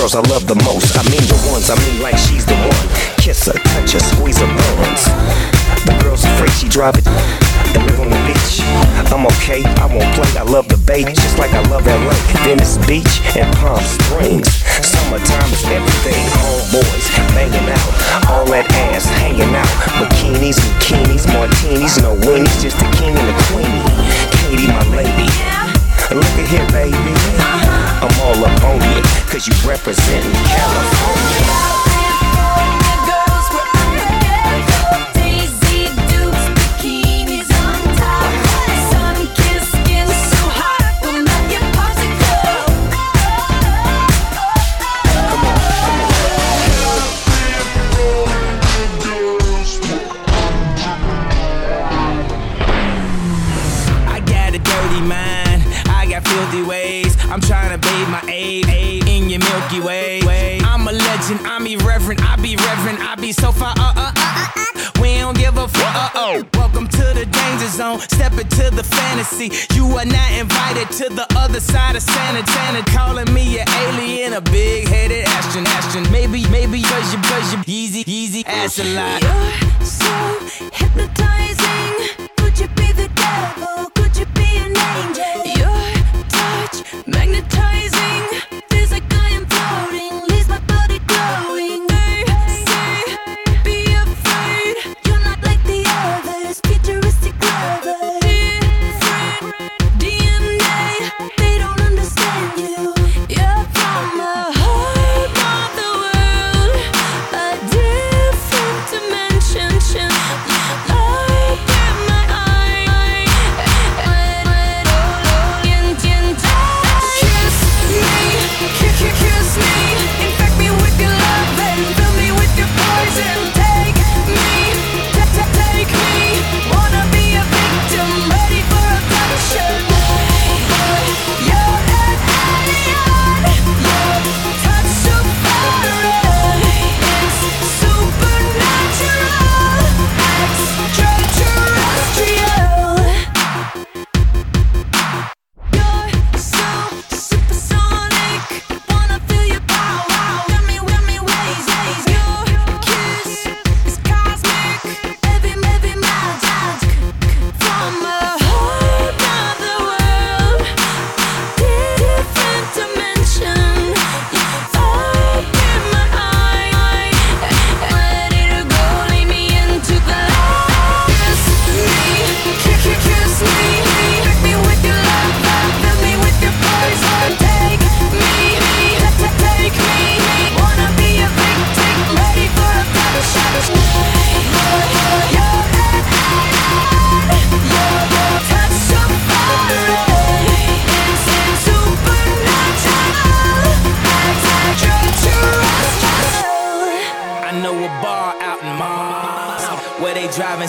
girls I love the most. I mean the ones, I mean like she's the one. Kiss her, touch her, squeeze her bones. The girl's afraid she drive it and live on the beach. I'm okay, I won't play. I love the bay just like I love LA. Venice Beach and Palm Springs. Summertime is everything. Homeboys banging out, all that ass hanging out. Bikinis, bikinis, martinis, no weenies, just the king and the queenie. Katy, my lady. Look at here, baby. Uh-huh. I'm all up on you, cause you represent California. You are not invited to the other side of Santa Tana. Calling me an alien, a big headed astronaut. Astron. Maybe, maybe, buzz your, buzz your, easy, easy, ass a lot. You're so hypnotized.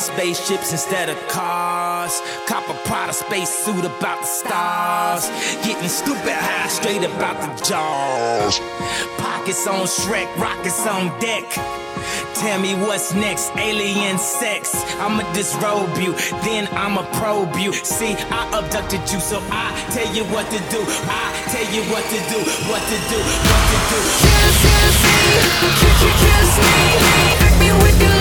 spaceships instead of cars. Copper a Prada space suit about the stars. Getting stupid high straight about the jaws. Pockets on Shrek, rockets on deck. Tell me what's next, alien sex. I'ma disrobe you, then I'ma probe you. See, I abducted you, so I tell you what to do. I tell you what to do, what to do, what to do. Kiss, kiss me, kiss, kiss me, hit me with your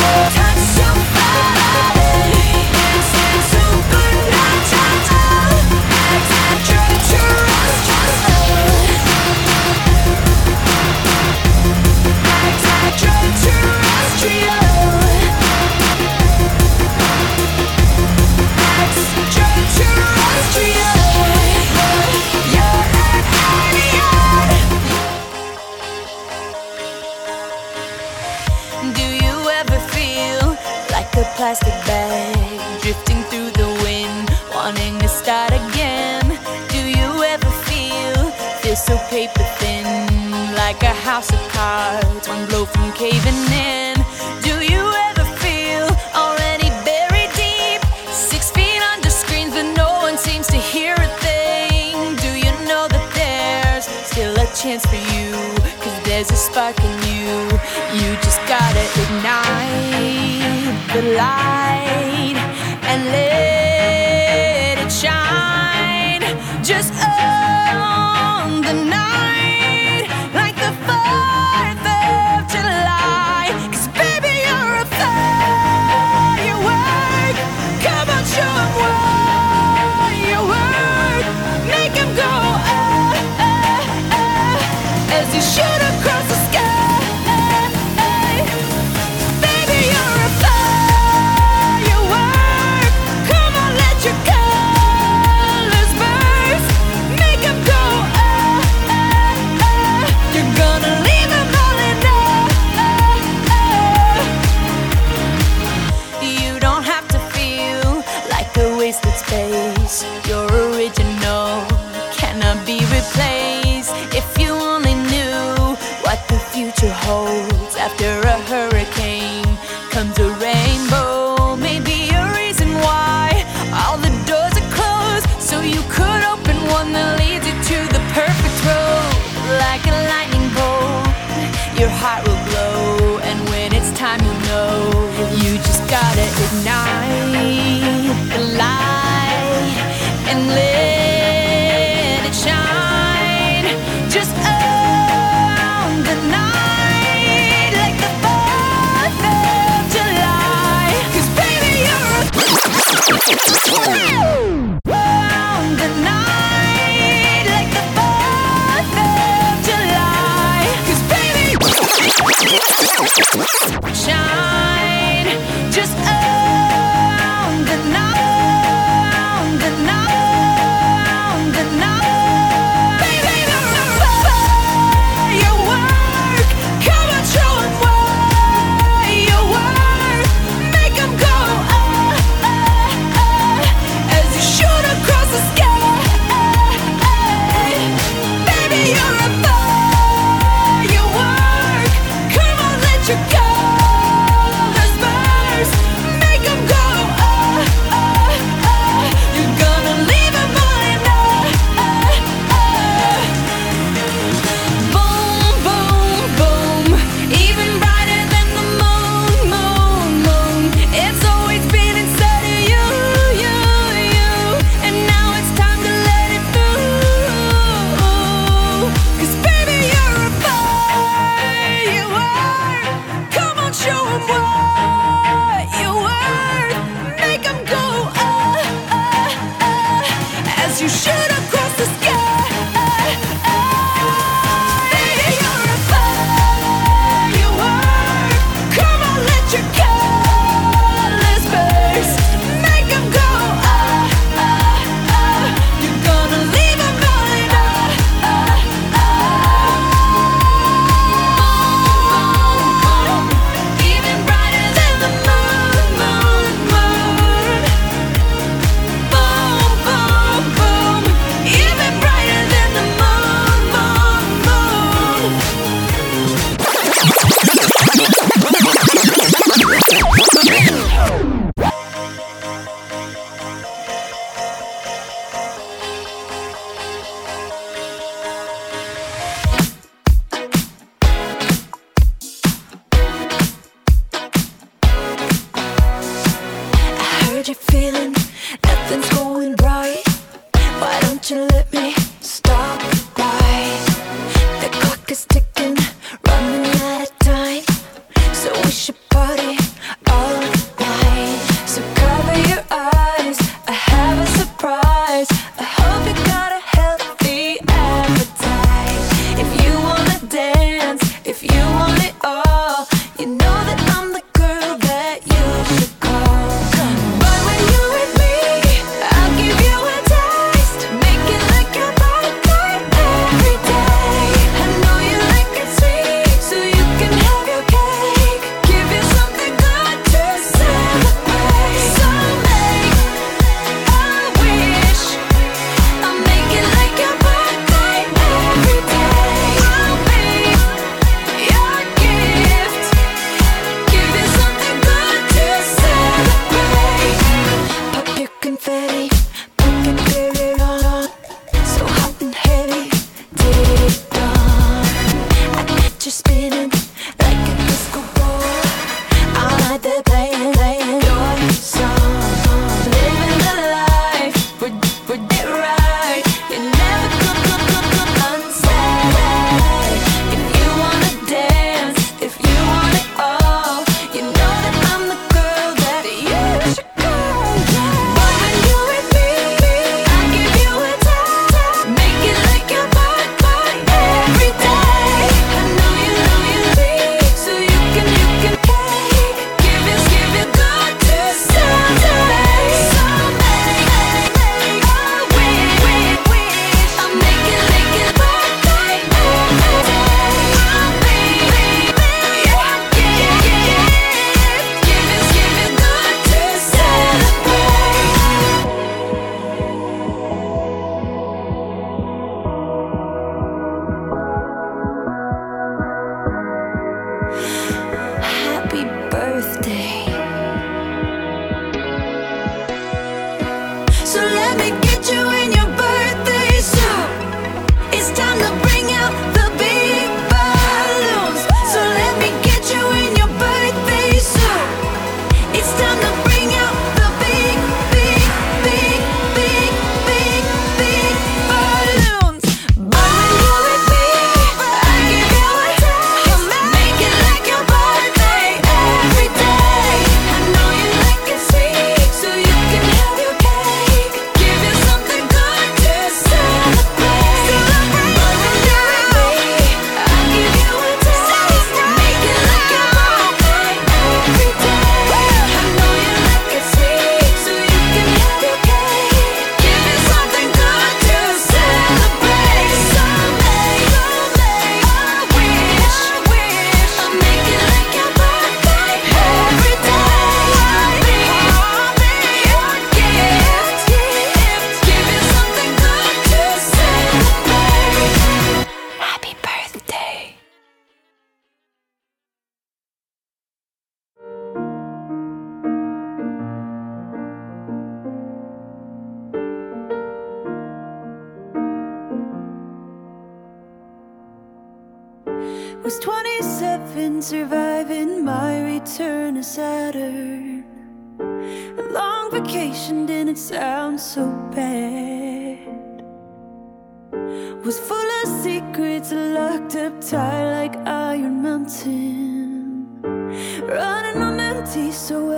so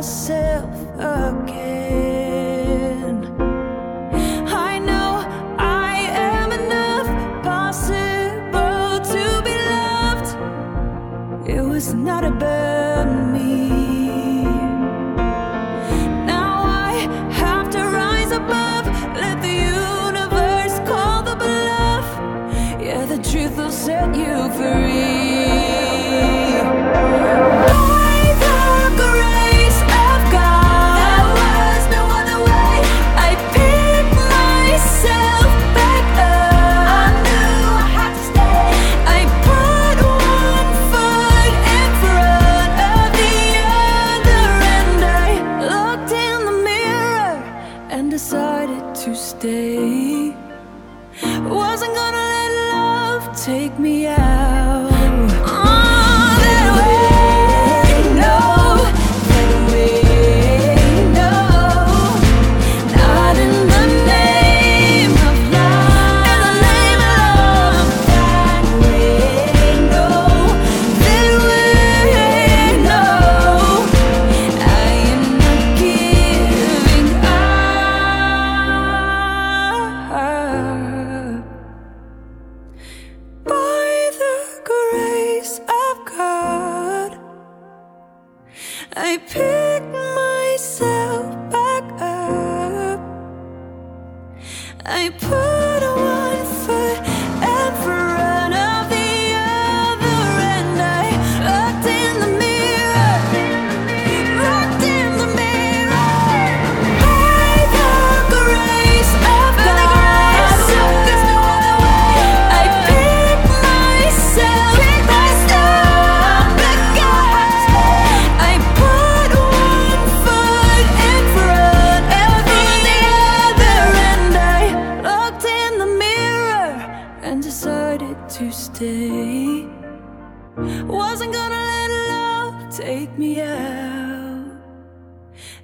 myself again. I know I am enough, possible to be loved. It was not about me. Now I have to rise above, let the universe call the bluff. Yeah, the truth will set you free.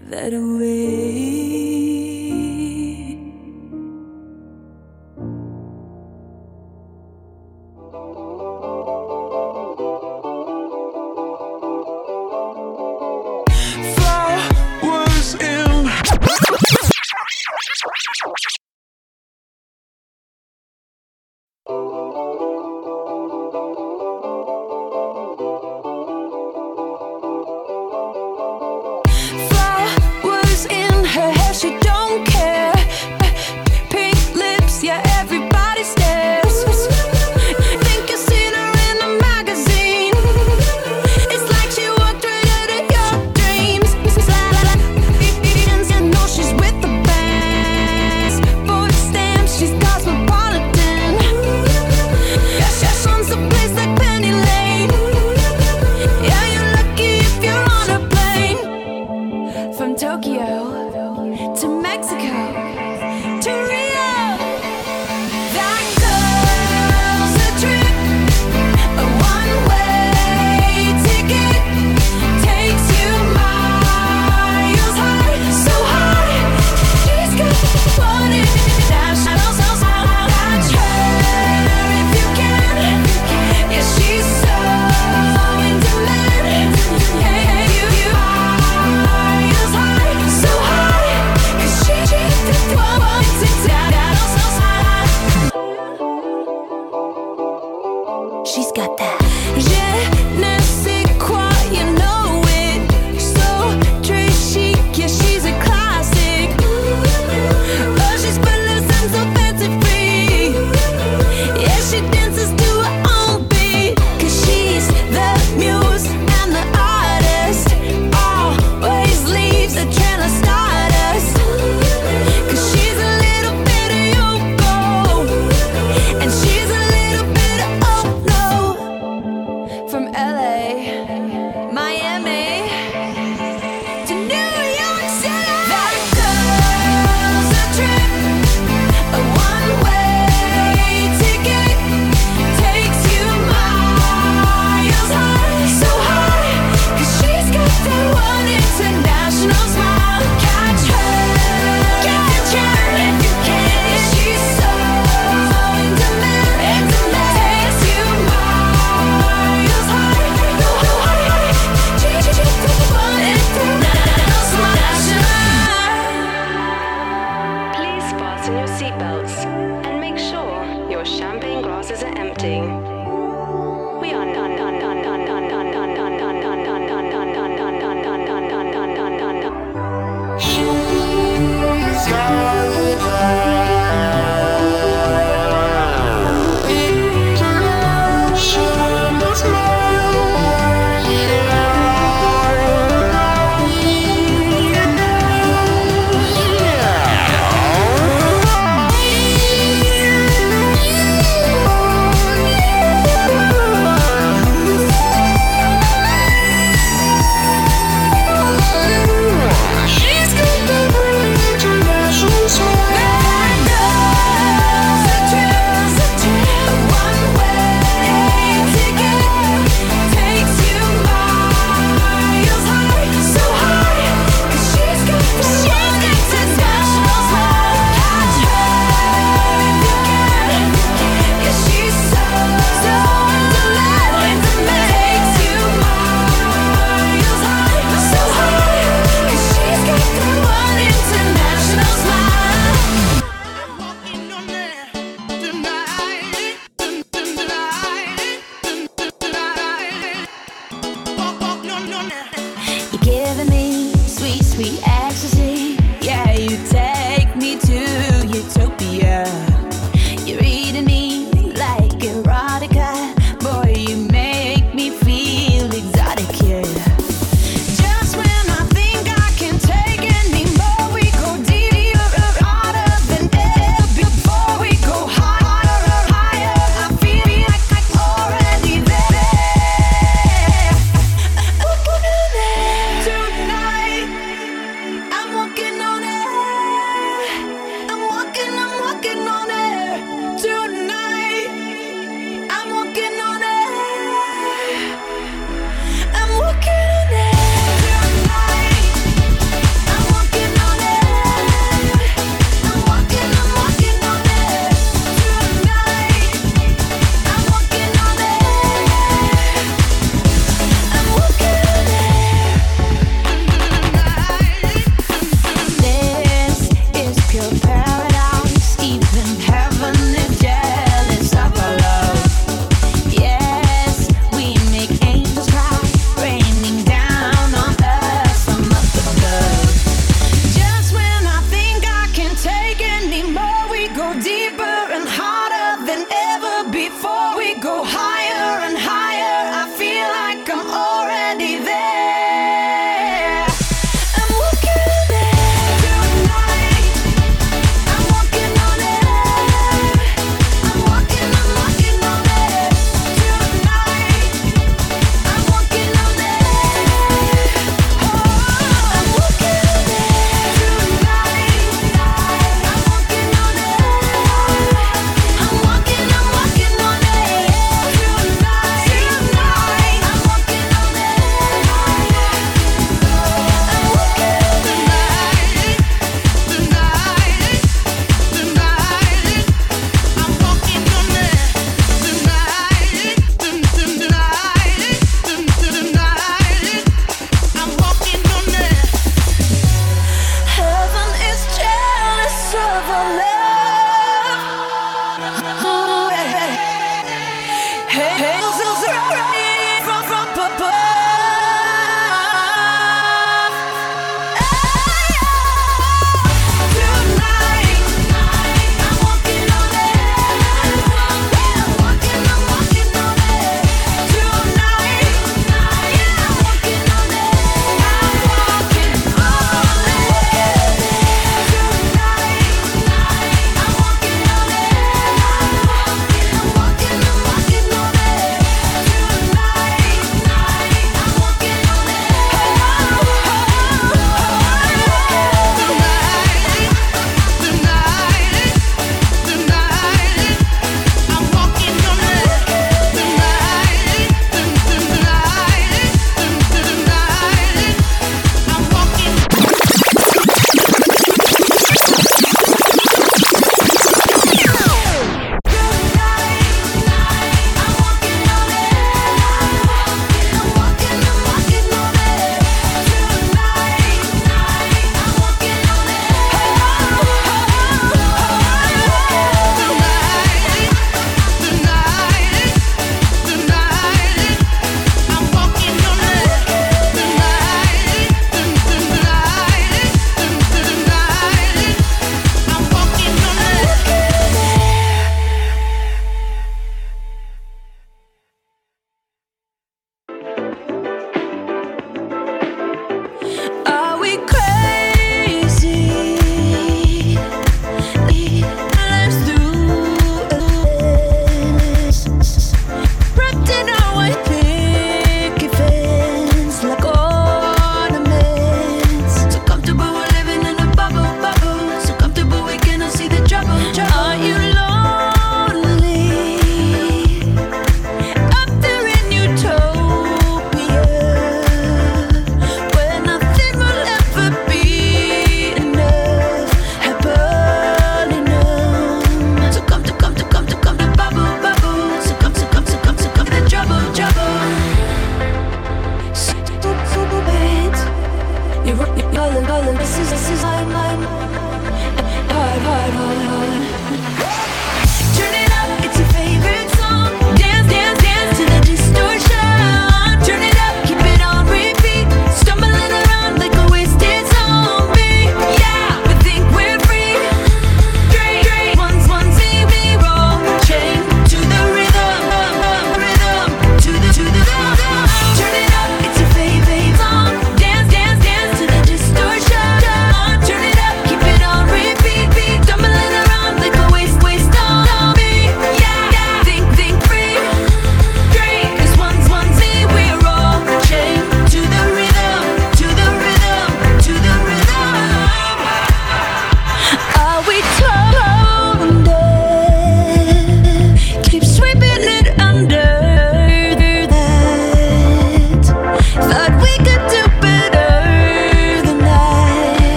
that way.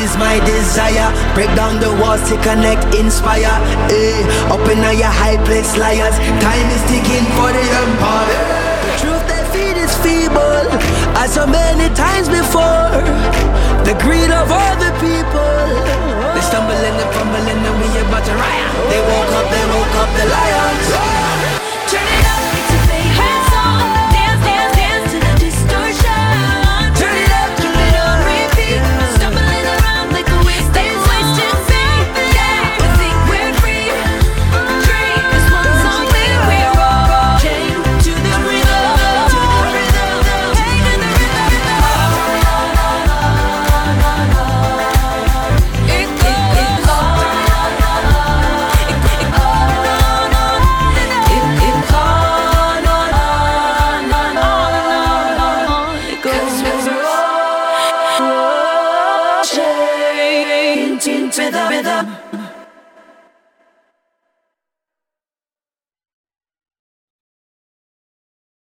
is my desire. Break down the walls to connect, inspire. Eh, in up your high place, liars. Time is ticking for the empire. The truth they feed is feeble, as so many times before. The greed of all the people. They stumbling and fumbling, and we about to riot. They woke up, they woke up, the lions. Turn it.